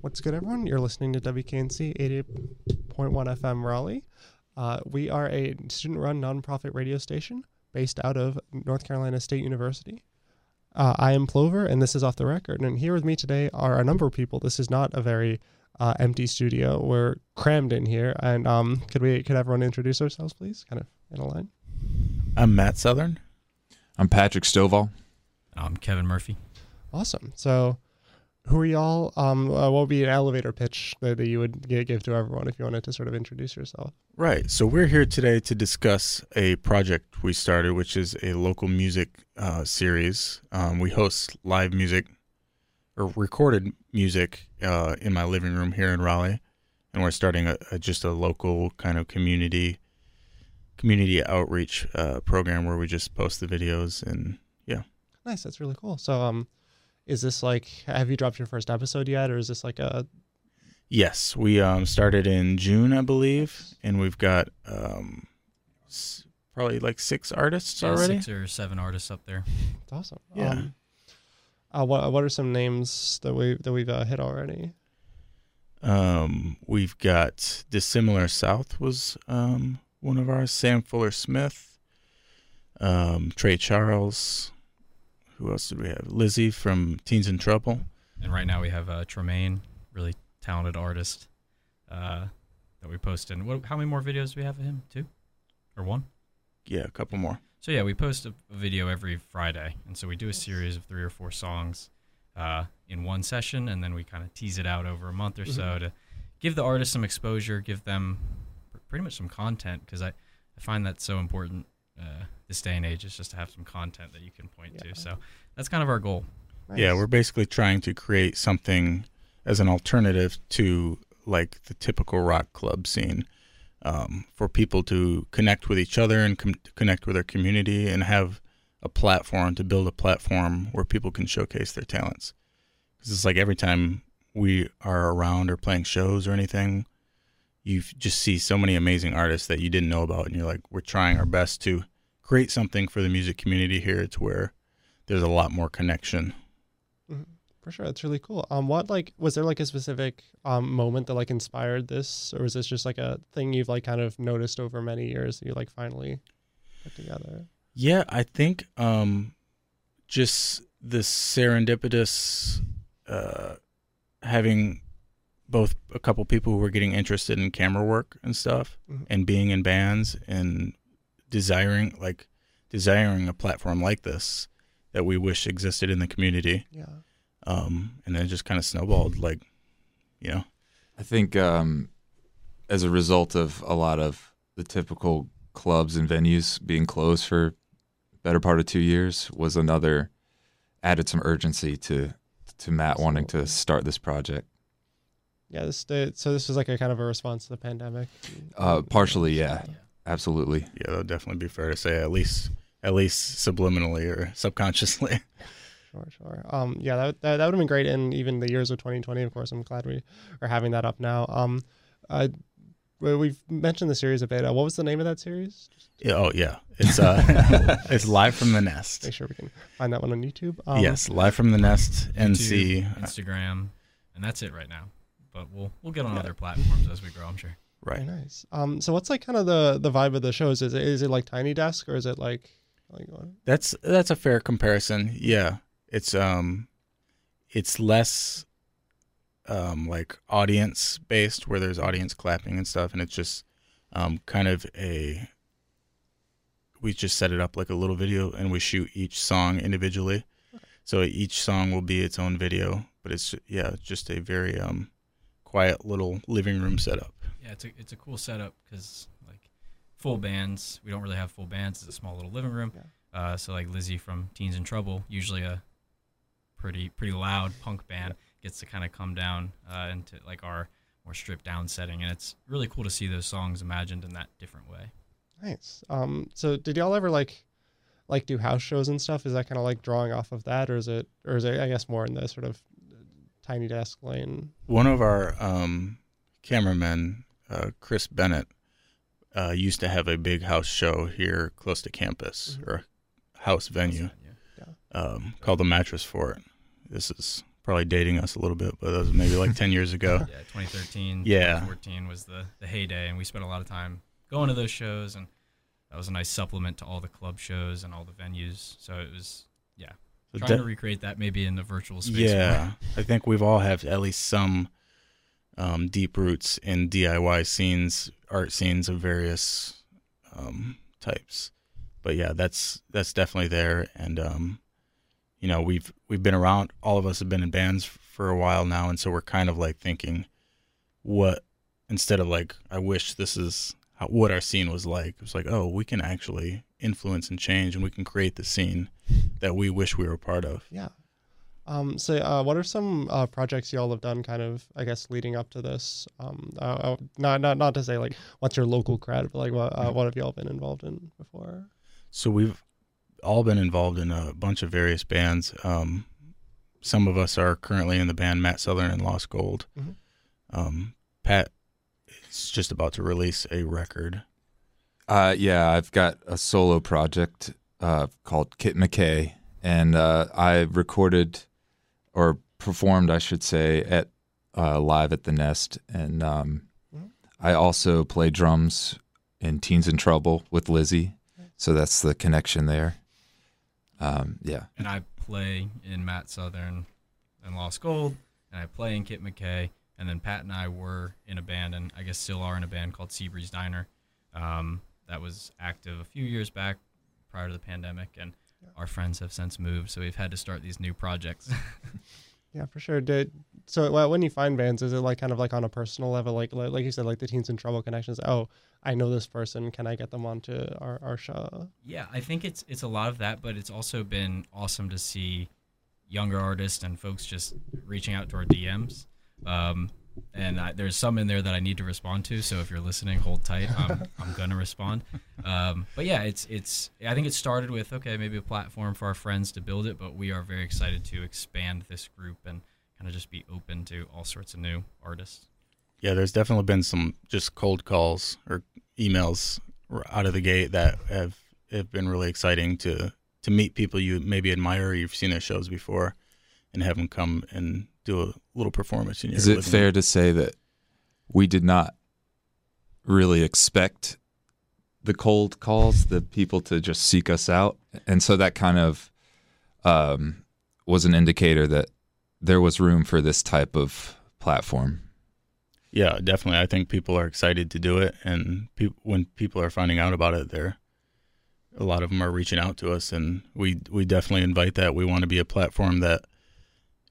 What's good, everyone? You're listening to WKNC 88.1 FM Raleigh. Uh, we are a student run nonprofit radio station based out of North Carolina State University. Uh, I am Plover, and this is Off the Record. And here with me today are a number of people. This is not a very uh, empty studio. We're crammed in here. And um, could we could everyone introduce ourselves, please? Kind of in a line. I'm Matt Southern. I'm Patrick Stovall. I'm Kevin Murphy. Awesome. So, who are y'all? Um, uh, what would be an elevator pitch that, that you would give to everyone if you wanted to sort of introduce yourself? Right. So we're here today to discuss a project we started, which is a local music uh, series. Um, we host live music or recorded music uh, in my living room here in Raleigh, and we're starting a, a just a local kind of community community outreach uh, program where we just post the videos and yeah. Nice. That's really cool. So, um, is this like have you dropped your first episode yet, or is this like a Yes, we um, started in June, I believe, and we've got um, s- probably like six artists Yeah, already. Six or seven artists up there. it's awesome? Yeah. Um, uh, what what are some names that we that we've uh, hit already? Um, we've got Dissimilar South was um, one of ours. Sam Fuller Smith, um, Trey Charles. Who else did we have? Lizzie from Teens in Trouble. And right now we have uh, Tremaine, really talented artist, uh, that we post in. What, how many more videos do we have of him? Two, or one? Yeah, a couple more. So yeah, we post a, a video every Friday, and so we do a series of three or four songs uh, in one session, and then we kind of tease it out over a month or so to give the artist some exposure, give them pr- pretty much some content, because I, I find that so important uh, this day and age is just to have some content that you can point Yeah. to. So that's kind of our goal. Yeah, we're basically trying to create something as an alternative to like the typical rock club scene um, for people to connect with each other and com- connect with their community and have a platform to build a platform where people can showcase their talents. Because it's like every time we are around or playing shows or anything, you just see so many amazing artists that you didn't know about, and you're like, we're trying our best to create something for the music community here to where there's a lot more connection. Mhm. For sure, that's really cool. Um, what like was there like a specific um moment that like inspired this, or was this just like a thing you've like kind of noticed over many years that you like finally put together? Yeah, I think um, just the serendipitous uh, having both a couple people who were getting interested in camera work and stuff Mhm. and being in bands and desiring like desiring a platform like this that we wish existed in the community Yeah. um, and then it just kind of snowballed like you know I think um, as a result of a lot of the typical clubs and venues being closed for better part of two years was another added some urgency to to Matt wanting to start this project. Yeah. This the, so this was like a kind of a response to the pandemic. Uh, partially, yeah, absolutely. yeah that would definitely be fair to say at least at least subliminally or subconsciously Sure, sure. Um, yeah, that that, that would have been great in even the years of 2020. Of course, I'm glad we are having that up now. Um, uh, we- we've mentioned the series a bit. Uh, what was the name of that series? Yeah, oh yeah, it's uh, it's live from the nest. make sure we can find that one on YouTube. Um, yes, live from the nest. NC. YouTube, Instagram, and that's it right now. But we'll we'll get on Yeah. other platforms as we grow. I'm sure. Very Right. nice. Um, so what's like kind of the the vibe of the shows? Is it is it like Tiny Desk or is it like like what? That's that's a fair comparison. Yeah, it's um, it's less um like audience based where there's audience clapping and stuff, and it's just um kind of a. We just set it up like a little video, and we shoot each song individually. So each song will be its own video, but it's yeah, just a very um, quiet little living room setup. Yeah, it's a it's a cool setup because like full bands, we don't really have full bands. It's a small little living room. Yeah. Uh, so like Lizzie from Teens in Trouble, usually a pretty pretty loud punk band, gets to kind of come down uh, into like our more stripped down setting, and it's really cool to see those songs imagined in that different way. Nice. Um, so did y'all ever like like do house shows and stuff? Is that kind of like drawing off of that, or is it or is it I guess more in the sort of Tiny Desk lane? One of our um, cameramen, uh, Chris Bennett, uh, used to have a big house show here close to campus Mhm. or house venue Yeah. um, called the Mattress Fort. This is probably dating us a little bit, but that was maybe like 10 years ago. Yeah, 2013, Yeah. 2014 was the the heyday, and we spent a lot of time going to those shows, and that was a nice supplement to all the club shows and all the venues. So it was So trying de- to recreate that maybe in the virtual space. yeah, I think we've all have at least some um, deep roots in DIY scenes, art scenes of various um, types. But yeah, that's that's definitely there, and um, you know we've we've been around. All of us have been in bands for a while now, and so we're kind of like thinking, what instead of like, I wish this is how, what our scene was like. It's like, oh, we can actually influence and change, and we can create the scene that we wish we were a part of. Yeah. Um, so, uh, what are some uh, projects y'all have done, kind of, I guess, leading up to this? Um, uh, uh, not, not, not to say like what's your local cred, but like what, uh, what have y'all been involved in before? So we've all been involved in a bunch of various bands. Um, some of us are currently in the band Matt Southern and Lost Gold. Mhm. Um, Pat is just about to release a record. Uh, yeah, I've got a solo project uh, called Kit McKay, and uh, I recorded or performed, I should say, at uh, live at the Nest, and um, Mhm. I also play drums in Teens in Trouble with Lizzie, so that's the connection there. Um, yeah, and I play in Matt Southern and Lost Gold, and I play in Kit McKay, and then Pat and I were in a band, and I guess still are in a band called Seabreeze Diner, um, that was active a few years back prior to the pandemic, and Yeah. our friends have since moved, so we've had to start these new projects. Yeah, for sure. Did so well, when you find bands, is it like kind of like on a personal level, like like, like you said, like the Teens in Trouble connections? Oh, I know this person. Can I get them onto our, our show? Yeah, I think it's it's a lot of that, but it's also been awesome to see younger artists and folks just reaching out to our DMs. Um, and I, there's some in there that I need to respond to. So if you're listening, hold tight. I'm, I'm gonna respond. Um, but yeah, it's it's. I think it started with okay, maybe a platform for our friends to build it, but we are very excited to expand this group and kind of just be open to all sorts of new artists. Yeah, there's definitely been some just cold calls or emails out of the gate that have have been really exciting to to meet people you maybe admire or you've seen their shows before, and have them come and do a little performance in your. is it fair room. to say that we did not really expect the cold calls, the people to just seek us out, and so that kind of um, was an indicator that there was room for this type of platform. Yeah, definitely. I think people are excited to do it, and peop when people are finding out about it, they're a lot of them are reaching out to us, and we we definitely invite that. We want to be a platform that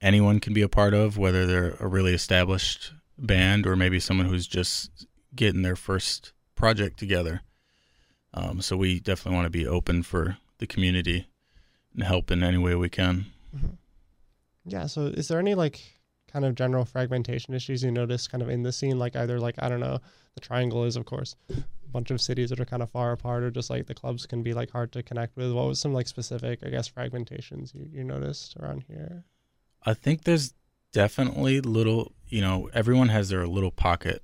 anyone can be a part of, whether they're a really established band or maybe someone who's just getting their first project together. Um, so we definitely want to be open for the community and help in any way we can. Yeah. So, is there any like kind of general fragmentation issues you notice kind of in the scene? Like either like I don't know, the triangle is of course a bunch of cities that are kind of far apart, or just like the clubs can be like hard to connect with. What was some like specific, I guess, fragmentations you, you noticed around here? I think there's definitely little, you know, everyone has their little pocket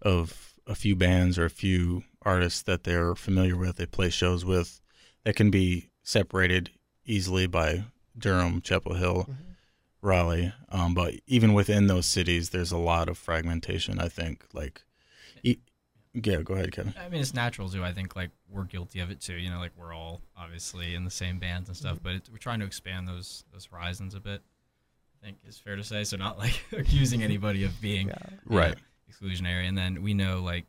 of a few bands or a few artists that they're familiar with, they play shows with, that can be separated easily by Durham, Chapel Hill, Raleigh. Um, but even within those cities, there's a lot of fragmentation. I think, like, e- yeah, go ahead, Kevin. I mean, it's natural too. I think like we're guilty of it too. You know, like we're all obviously in the same bands and stuff, but it, we're trying to expand those those horizons a bit. I think is fair to say. So not like accusing anybody of being Yeah. you know, Right. exclusionary. And then we know like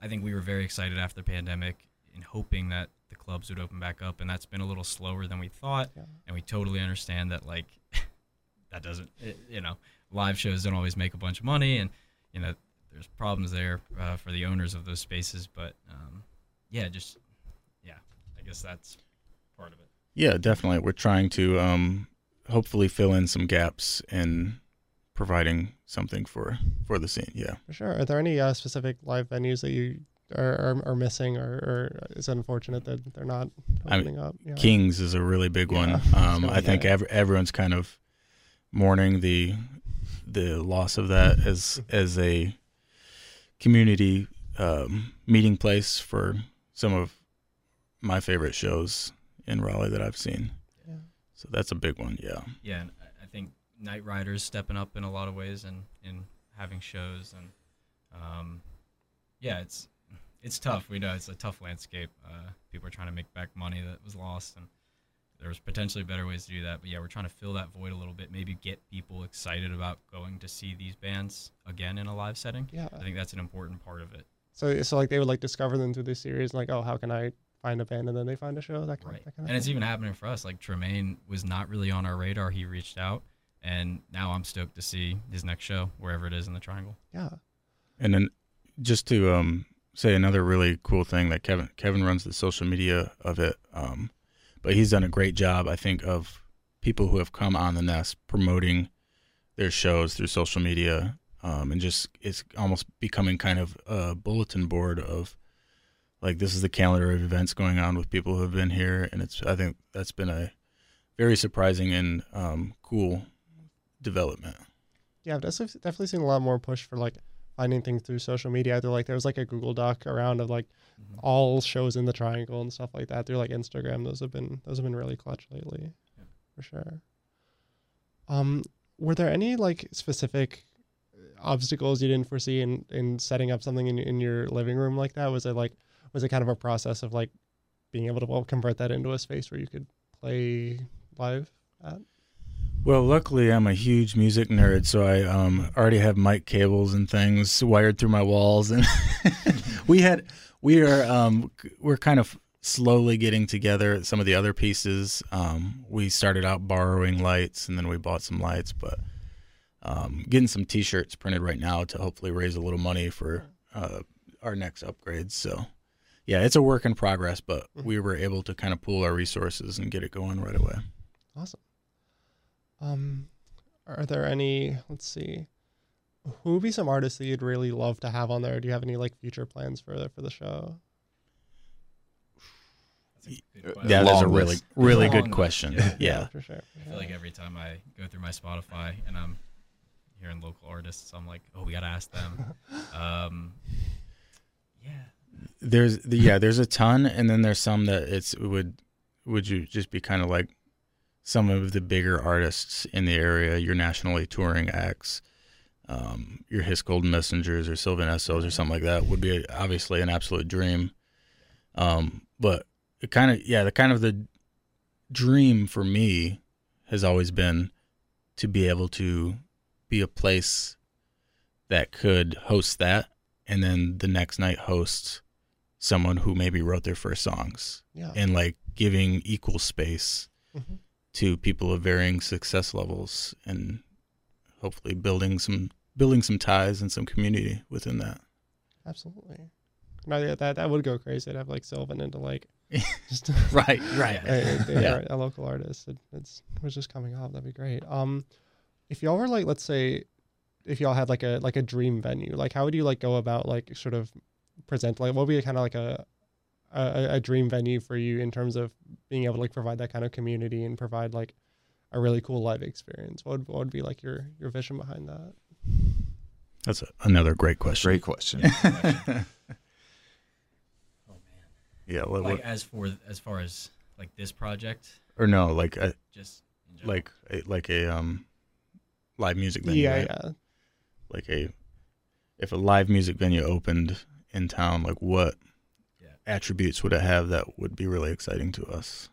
I think we were very excited after the pandemic in hoping that the clubs would open back up, and that's been a little slower than we thought. Yeah. And we totally understand that like that doesn't it, you know live shows don't always make a bunch of money, and you know there's problems there uh, for the owners of those spaces. But um, yeah, just yeah, I guess that's part of it. Yeah, definitely. We're trying to um, hopefully fill in some gaps in providing something for for the scene. Yeah. For sure. Are there any uh, specific live venues that you are, are, are missing, or, or is it unfortunate that they're not I mean, opening up? Yeah. Kings is a really big one. Um, I think ev- everyone's kind of mourning the the loss of that as as a community um, meeting place for some of my favorite shows in Raleigh that I've seen. Yeah. So that's a big one. Yeah. Yeah, and I- I think Night Riders stepping up in a lot of ways and in having shows and um, yeah, it's it's tough. We know it's a tough landscape. Uh, people are trying to make back money that was lost, and there's potentially better ways to do that. But yeah, we're trying to fill that void a little bit. Maybe get people excited about going to see these bands again in a live setting. Yeah. I think that's an important part of it. So so like they would like discover them through this series, like oh how can I find a band and then they find a show that kind, Right. that kind of And it's even happening for us. Like Tremaine was not really on our radar. He reached out, and now I'm stoked to see his next show wherever it is in the Triangle. yeah And then just to um, say another really cool thing that Kevin Kevin runs the social media of it, um, but he's done a great job, I think, of people who have come on the nest promoting their shows through social media, um, and just it's almost becoming kind of a bulletin board of like this is the calendar of events going on with people who have been here, and it's I think that's been a very surprising and um, cool development. yeah I've definitely definitely seen a lot more push for like finding things through social media. Either like there was like a Google Doc around of like Mhm. all shows in the triangle and stuff like that through like Instagram. Those have been those have been really clutch lately, Yeah. for sure. Um, were there any like specific obstacles you didn't foresee in in setting up something in in your living room like that? Was it like was it kind of a process of like being able to well convert that into a space where you could play live at? Well, luckily I'm a huge music nerd, so I um, already have mic cables and things wired through my walls, and we had we are um, we're kind of slowly getting together some of the other pieces. Um, we started out borrowing lights, and then we bought some lights, but um, getting some T-shirts printed right now to hopefully raise a little money for uh, our next upgrades. So. Yeah, it's a work in progress, but we were able to kind of pool our resources and get it going right away. Awesome. Um, are there any? Let's see. Who would be some artists that you'd really love to have on there? Do you have any like future plans for the for the show? That's a Yeah. That is a really, really good question. yeah. Yeah. for sure. I feel like every time I go through my Spotify and I'm hearing local artists, I'm like, oh, we gotta ask them. um, yeah, There's the, yeah, there's a ton, and then there's some that it's would would you just be kind of like some of the bigger artists in the area, your nationally touring acts, um, your Hiss Golden Messengers or Sylvan Essos or something like that would be obviously an absolute dream. Um, but it kind of yeah, the kind of the dream for me has always been to be able to be a place that could host that and then the next night host someone who maybe wrote their first songs Yeah. and like giving equal space Mhm. to people of varying success levels and hopefully building some building some ties and some community within that Absolutely. No, yeah, that that would go crazy to have like Sylvan into like just right right a, a- Yeah. a local artist. It, it's was just coming up. That'd be great. Um, if y'all were like, let's say, if y'all had like a like a dream venue, like how would you like go about like sort of present like what would be kind of like a, a a dream venue for you in terms of being able to like provide that kind of community and provide like a really cool live experience? What would, what would be like your your vision behind that? that's a, another great question Great question. oh man. yeah what, Like what, as for as far as like this project, or no like a, just like a, like a um live music venue yeah, right? yeah. like a if a live music venue opened in town like what Yeah. attributes would it have that would be really exciting to us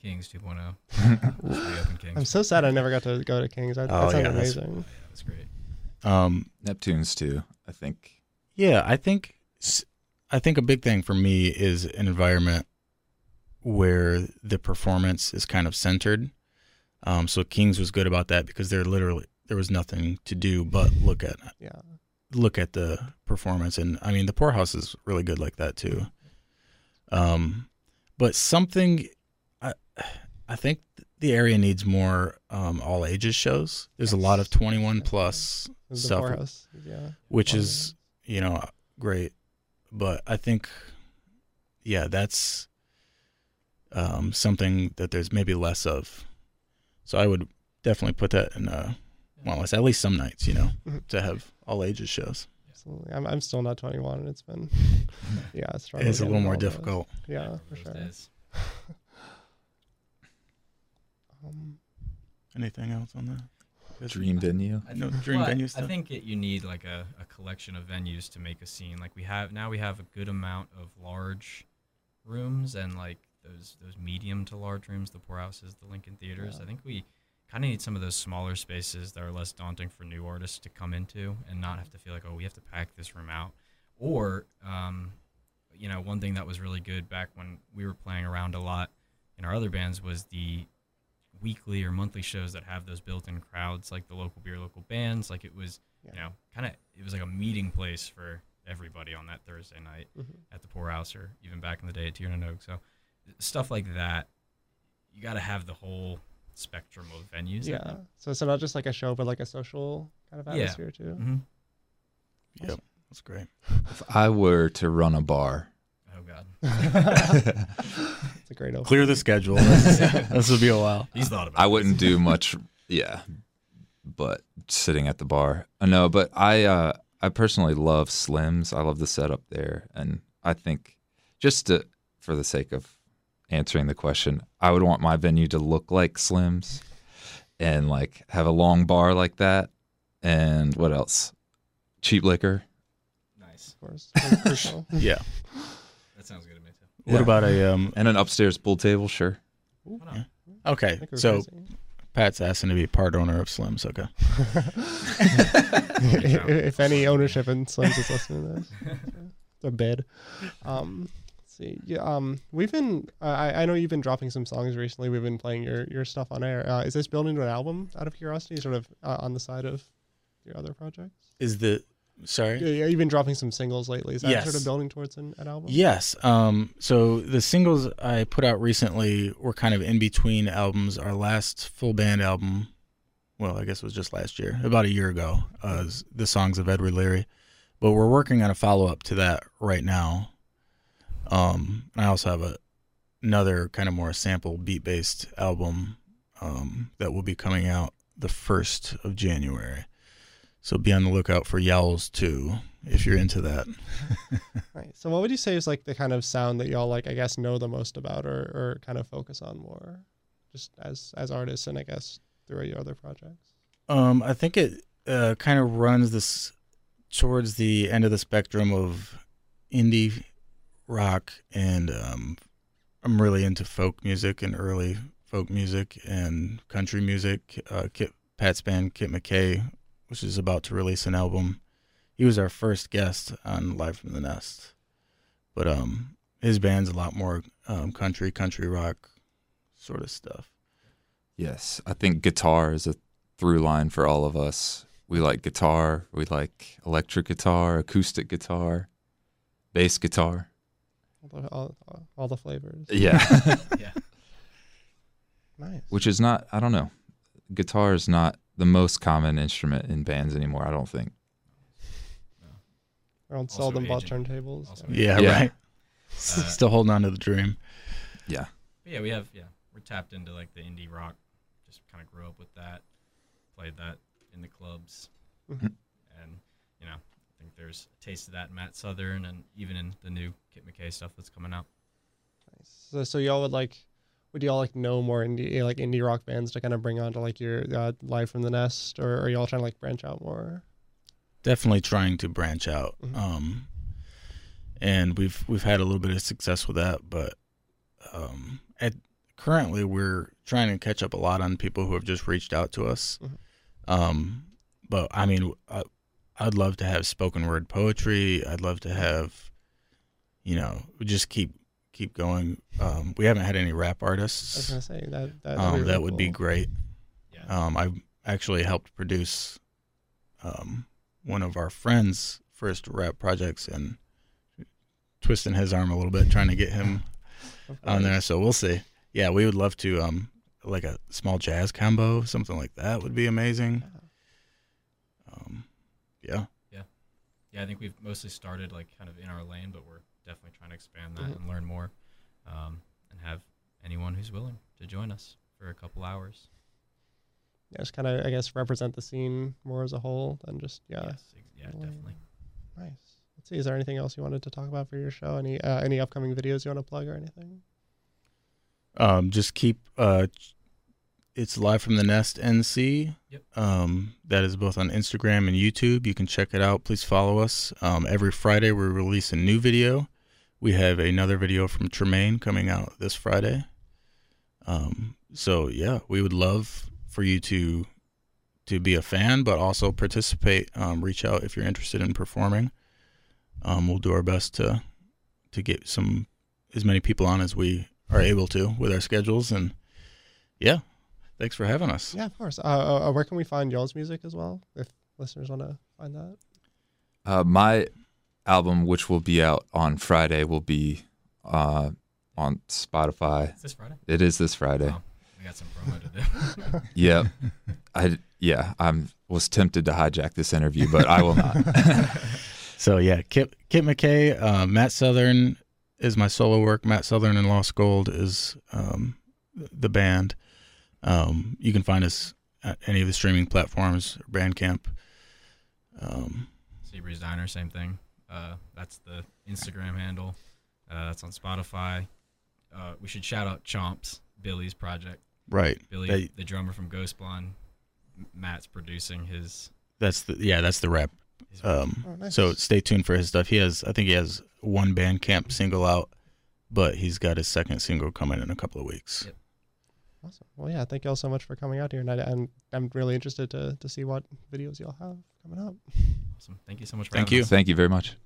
Kings 2.0. Kings. I'm so sad I never got to go to Kings. That, Oh, that sounds yeah, that's- Oh, amazing. yeah, that was great. um Neptunes too. I think yeah i think s- i think a big thing for me is an environment where the performance is kind of centered um so kings was good about that because there literally there was nothing to do but look at Yeah. Look at the performance and i mean the Pour House is really good like that too. Um but something i i think the area needs more um all ages shows. There's a lot of 21 plus stuff Pour House. Yeah. which is you know great. But i think yeah that's um something that there's maybe less of. So i would definitely put that in uh well it's at least some nights you know to have all ages shows Absolutely. I'm I'm still not 21, and it's been yeah, it's it's a little more all those. difficult Yeah, for sure. Um, Anything else on that? Dream venue. I No, think- dream well, I- venue I think it, you need like a, a collection of venues to make a scene. Like we have now, we have a good amount of large rooms and like those those medium to large rooms, the Pour Houses, the Lincoln theaters. Yeah. I think we kind of need some of those smaller spaces that are less daunting for new artists to come into and not have to feel like oh we have to pack this room out. Or um, you know, one thing that was really good back when we were playing around a lot in our other bands was the weekly or monthly shows that have those built-in crowds like the local beer local bands like it was you know kind of it was like a meeting place for everybody on that thursday night Mhm. at the Pour House or even back in the day at Tir na nOg so stuff like that you got to have the whole spectrum of venues Yeah. So so not just like a show, but like a social kind of Yeah. atmosphere too. hmm Yep, that's great. If I were to run a bar, oh god It's a great opening. Clear the schedule. this would be a while. he's thought about I wouldn't do much. Yeah, but sitting at the bar. I know, but I uh, I personally love Slims. I love the setup there, and I think just to, for the sake of answering the question, I would want my venue to look like Slims, and like have a long bar like that, and what else? Cheap liquor. nice Of course. Yeah. that sounds good to me too What Yeah. about a um? And an upstairs pool table, sure. Ooh, Why not? I Okay, so crazy. Pat's asking to be part owner of Slims. Okay. if, if any ownership in Slims is listening to this, it's a bid. Um, let's see. Yeah. Um, we've been. I I know you've been dropping some songs recently. We've been playing your your stuff on air. Uh, is this building an album? Out of curiosity, sort of uh, on the side of your other projects. Is the sorry? Yeah, you've been dropping some singles lately. Is that sort Yes. of building towards an, an album? Yes. Um, so the singles I put out recently were kind of in between albums. Our last full band album, well, I guess it was just last year, about a year ago, uh, the songs of Edward Leary. But we're working on a follow up to that right now. Um, I also have a, another kind of more sample beat based album um, that will be coming out the 1st of January. So be on the lookout for Yowls too, if you're into that. Right. So, what would you say is like the kind of sound that y'all like? I guess know the most about, or or kind of focus on more, just as as artists, and I guess through your other projects. Um, I think it uh, kind of runs this towards the end of the spectrum of indie rock, and um, I'm really into folk music and early folk music and country music. Uh, Kit, Pat's band Kit McKay, which is about to release an album. He was our first guest on Live from the Nest, but um, his band's a lot more um, country, country rock sort of stuff. Yes, I think guitar is a through line for all of us. We like guitar, we like electric guitar, acoustic guitar, bass guitar. All the, all, all the flavors. Yeah. yeah Nice. Which is not, I don't know. Guitar is not the most common instrument in bands anymore, I don't think. Or on Also seldom bought aging. turntables. Also Yeah, Yeah. right. Uh, Still holding on to the dream. Yeah. But yeah, we have yeah, we're tapped into like the indie rock. Just kind of grew up with that, played that in the clubs, Mhm. and you know, I think there's a taste of that in Matt Southern and even in the new Kit McKay stuff that's coming out. Nice. So, so y'all would like, would y'all like know more indie like indie rock bands to kind of bring on to like your uh, live from the nest, or are y'all trying to like branch out more? Definitely trying to branch out. Mhm. Um, and we've we've had a little bit of success with that, but um, at currently we're trying to catch up a lot on people who have just reached out to us. Mhm. Um, but I mean, I, I'd love to have spoken word poetry. I'd love to have, you know, just keep keep going. Um, we haven't had any rap I was artists. gonna say that that, Um, really that would be great. Yeah. Um, I actually helped produce um, one of our friends' first rap projects and twisting his arm a little bit, trying to get him on there. So we'll see. Yeah, we would love to, um, like a small jazz combo, something like that would be amazing. Um, yeah, yeah, I think we've mostly started like kind of in our lane, but we're definitely trying to expand that Mhm. and learn more, um, and have anyone who's willing to join us for a couple hours. Yeah, just kind of I guess represent the scene more as a whole than just yeah. Yes, ex- yeah, Well, definitely. Nice. Let's see. Is there anything else you wanted to talk about for your show? Any uh, any upcoming videos you want to plug or anything? um, just keep uh, ch- it's live from the nest NC. Yep. Um, that is both on Instagram and YouTube. You can check it out. Please follow us. Um, every Friday we release a new video. We have another video from Tremaine coming out this Friday. Um, so yeah, we would love for you to to be a fan, but also participate. Um, reach out if you're interested in performing. Um, we'll do our best to to get some as many people on as we are able to with our schedules. And yeah, thanks for having us. Yeah, of course. Uh, uh, where can we find y'all's music as well? If listeners want to find that. Uh, my album, which will be out on Friday, will be uh, on Spotify. Is this Friday? It is this Friday. Oh, we got some promo to do. Yeah, I yeah I'm was tempted to hijack this interview, but I will not. So yeah, Kip Kip McKay, uh, Matt Southern is my solo work. Matt Southern and Lost Gold is um, the band. Um, you can find us at any of the streaming platforms, Bandcamp. Um, Seabreeze Diner, same thing. Uh, that's the Instagram handle. Uh, that's on Spotify. Uh, we should shout out Chomps, Billy's project. right. Billy, That- the drummer from Ghost Blonde. Matt's producing his. that's the yeah, that's the rep. Um, Oh, nice. So stay tuned for his stuff. He has, I think he has one Bandcamp single out, but he's got his second single coming in a couple of weeks. Yep. Awesome. Well, yeah, thank you all so much for coming out here, and I, am I'm, I'm really interested to to see what videos y'all have coming up. Awesome. Thank you so much. thank you. Us. Thank you very much.